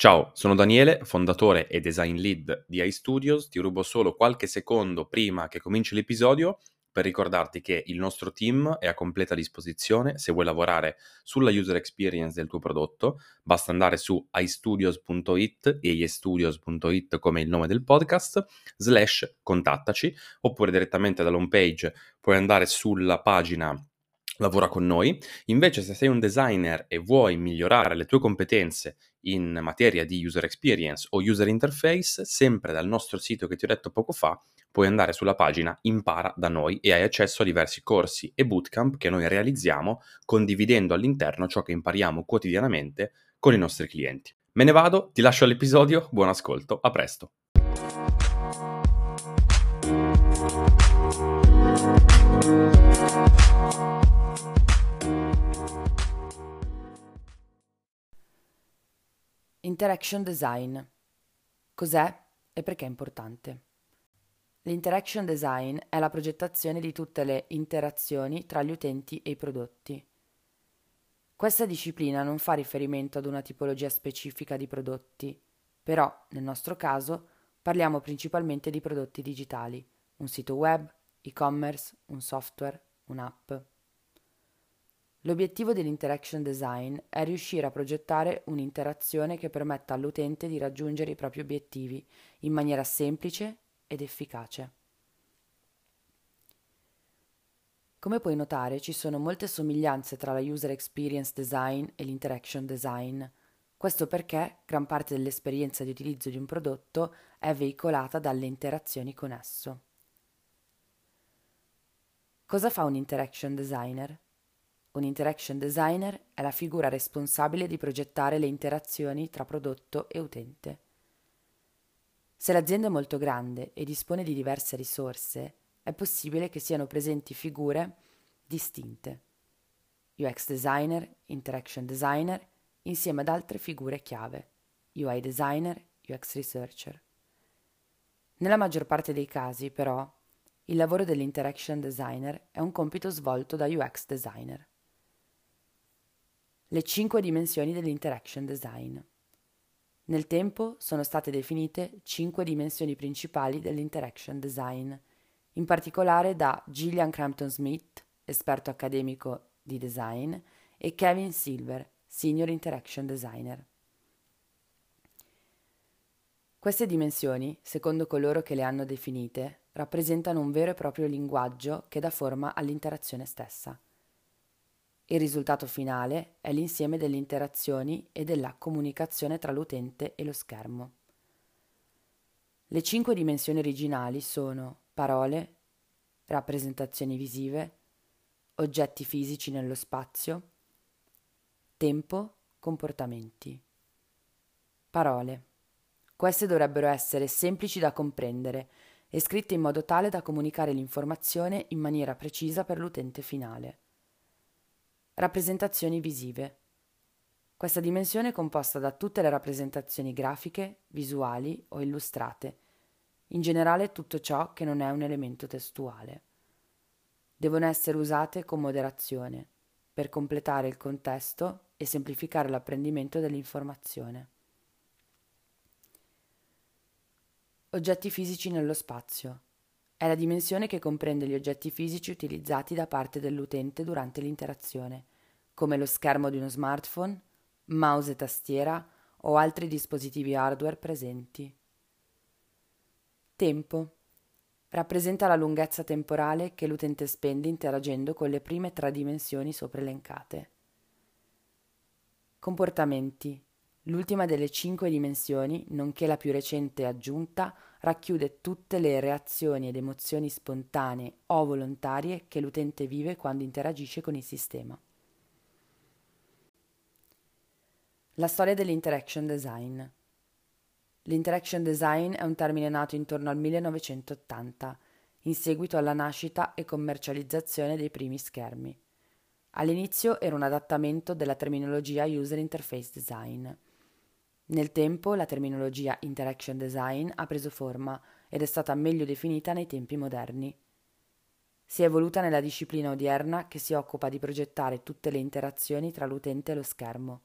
Ciao, sono Daniele, fondatore e design lead di iStudios. Ti rubo solo qualche secondo prima che cominci l'episodio per ricordarti che il nostro team è a completa disposizione se vuoi lavorare sulla user experience del tuo prodotto. Basta andare su istudios.it e istudios.it come il nome del podcast, slash contattaci, oppure direttamente dall'home page puoi andare sulla pagina lavora con noi. Invece, se sei un designer e vuoi migliorare le tue competenze in materia di user experience o user interface, sempre dal nostro sito che ti ho detto poco fa, puoi andare sulla pagina Impara da noi e hai accesso a diversi corsi e bootcamp che noi realizziamo condividendo all'interno ciò che impariamo quotidianamente con i nostri clienti. Me ne vado, ti lascio all'episodio, buon ascolto, a presto. Interaction design. Cos'è e perché è importante? L'interaction design è la progettazione di tutte le interazioni tra gli utenti e i prodotti. Questa disciplina non fa riferimento ad una tipologia specifica di prodotti, però, nel nostro caso, parliamo principalmente di prodotti digitali, un sito web, e-commerce, un software, un'app. L'obiettivo dell'interaction design è riuscire a progettare un'interazione che permetta all'utente di raggiungere i propri obiettivi in maniera semplice ed efficace. Come puoi notare, ci sono molte somiglianze tra la user experience design e l'interaction design. Questo perché gran parte dell'esperienza di utilizzo di un prodotto è veicolata dalle interazioni con esso. Cosa fa un interaction designer? Un interaction designer è la figura responsabile di progettare le interazioni tra prodotto e utente. Se l'azienda è molto grande e dispone di diverse risorse, è possibile che siano presenti figure distinte. UX designer, interaction designer, insieme ad altre figure chiave, UI designer, UX researcher. Nella maggior parte dei casi, però, il lavoro dell'interaction designer è un compito svolto da UX designer le cinque dimensioni dell'interaction design. Nel tempo sono state definite cinque dimensioni principali dell'interaction design, in particolare da Gillian Crampton Smith, esperto accademico di design, e Kevin Silver, senior interaction designer. Queste dimensioni, secondo coloro che le hanno definite, rappresentano un vero e proprio linguaggio che dà forma all'interazione stessa. Il risultato finale è l'insieme delle interazioni e della comunicazione tra l'utente e lo schermo. Le cinque dimensioni originali sono parole, rappresentazioni visive, oggetti fisici nello spazio, tempo, comportamenti. Parole. Queste dovrebbero essere semplici da comprendere e scritte in modo tale da comunicare l'informazione in maniera precisa per l'utente finale. Rappresentazioni visive. Questa dimensione è composta da tutte le rappresentazioni grafiche, visuali o illustrate, in generale tutto ciò che non è un elemento testuale. Devono essere usate con moderazione, per completare il contesto e semplificare l'apprendimento dell'informazione. Oggetti fisici nello spazio. È la dimensione che comprende gli oggetti fisici utilizzati da parte dell'utente durante l'interazione, come lo schermo di uno smartphone, mouse e tastiera o altri dispositivi hardware presenti. Tempo. Rappresenta la lunghezza temporale che l'utente spende interagendo con le prime tre dimensioni sopra elencate. Comportamenti. L'ultima delle cinque dimensioni, nonché la più recente aggiunta, racchiude tutte le reazioni ed emozioni spontanee o volontarie che l'utente vive quando interagisce con il sistema. La storia dell'interaction design. L'interaction design è un termine nato intorno al 1980, in seguito alla nascita e commercializzazione dei primi schermi. All'inizio era un adattamento della terminologia User Interface Design nel tempo la terminologia interaction design ha preso forma ed è stata meglio definita nei tempi moderni. Si è evoluta nella disciplina odierna che si occupa di progettare tutte le interazioni tra l'utente e lo schermo.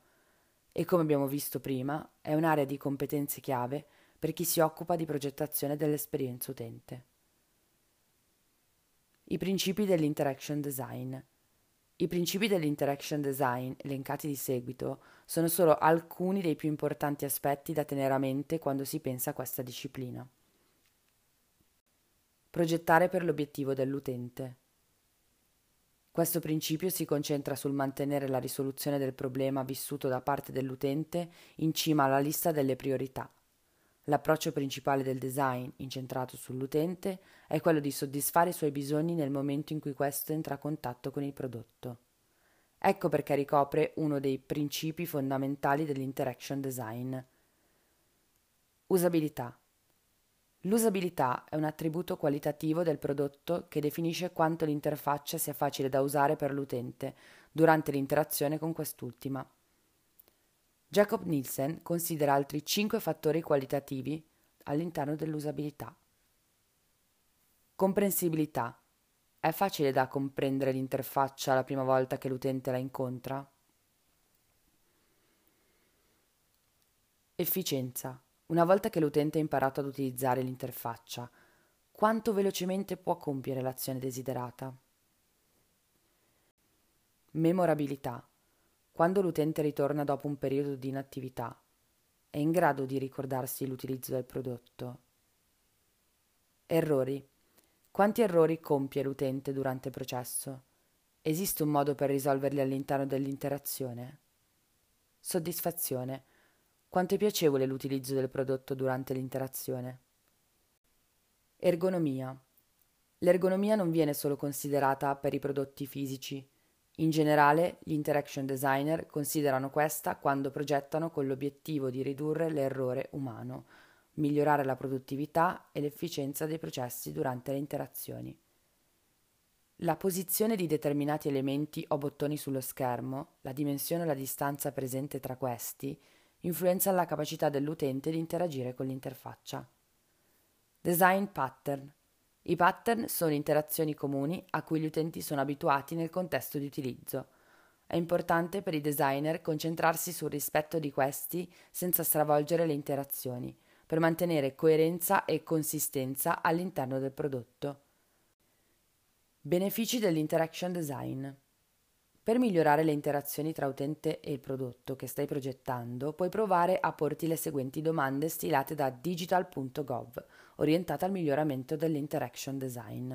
e, come abbiamo visto prima, è un'area di competenze chiave per chi si occupa di progettazione dell'esperienza utente. I principi dell'interaction design. I principi dell'interaction design, elencati di seguito, sono solo alcuni dei più importanti aspetti da tenere a mente quando si pensa a questa disciplina. Progettare per l'obiettivo dell'utente. Questo principio si concentra sul mantenere la risoluzione del problema vissuto da parte dell'utente in cima alla lista delle priorità. L'approccio principale del design, incentrato sull'utente, è quello di soddisfare i suoi bisogni nel momento in cui questo entra a contatto con il prodotto. Ecco perché ricopre uno dei principi fondamentali dell'interaction design. Usabilità. L'usabilità è un attributo qualitativo del prodotto che definisce quanto l'interfaccia sia facile da usare per l'utente durante l'interazione con quest'ultima. Jacob Nielsen considera altri cinque fattori qualitativi all'interno dell'usabilità. Comprensibilità. È facile da comprendere l'interfaccia la prima volta che l'utente la incontra? Efficienza. Una volta che l'utente ha imparato ad utilizzare l'interfaccia, quanto velocemente può compiere l'azione desiderata? Memorabilità. Quando l'utente ritorna dopo un periodo di inattività, è in grado di ricordarsi l'utilizzo del prodotto. Errori. Quanti errori compie l'utente durante il processo? Esiste un modo per risolverli all'interno dell'interazione? Soddisfazione. Quanto è piacevole l'utilizzo del prodotto durante l'interazione. Ergonomia. L'ergonomia non viene solo considerata per i prodotti fisici. In generale, gli interaction designer considerano questa quando progettano con l'obiettivo di ridurre l'errore umano, migliorare la produttività e l'efficienza dei processi durante le interazioni. La posizione di determinati elementi o bottoni sullo schermo, la dimensione o la distanza presente tra questi, influenza la capacità dell'utente di interagire con l'interfaccia. Design pattern. I pattern sono interazioni comuni a cui gli utenti sono abituati nel contesto di utilizzo. È importante per i designer concentrarsi sul rispetto di questi senza stravolgere le interazioni, per mantenere coerenza e consistenza all'interno del prodotto. Benefici dell'interaction design. Per migliorare le interazioni tra utente e il prodotto che stai progettando, puoi provare a porti le seguenti domande stilate da digital.gov, orientate al miglioramento dell'interaction design.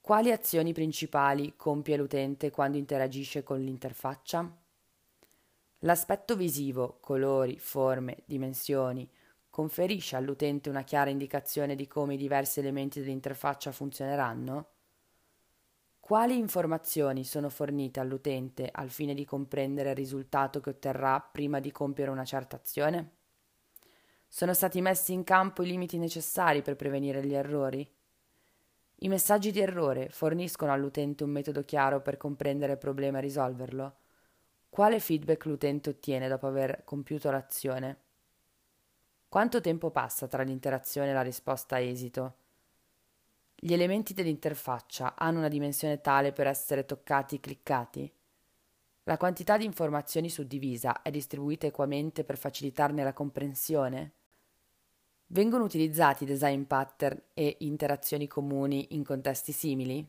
Quali azioni principali compie l'utente quando interagisce con l'interfaccia? L'aspetto visivo, colori, forme, dimensioni, conferisce all'utente una chiara indicazione di come i diversi elementi dell'interfaccia funzioneranno? Quali informazioni sono fornite all'utente al fine di comprendere il risultato che otterrà prima di compiere una certa azione? Sono stati messi in campo i limiti necessari per prevenire gli errori? I messaggi di errore forniscono all'utente un metodo chiaro per comprendere il problema e risolverlo? Quale feedback l'utente ottiene dopo aver compiuto l'azione? Quanto tempo passa tra l'interazione e la risposta a esito? Gli elementi dell'interfaccia hanno una dimensione tale per essere toccati e cliccati? La quantità di informazioni suddivisa è distribuita equamente per facilitarne la comprensione? Vengono utilizzati design pattern e interazioni comuni in contesti simili?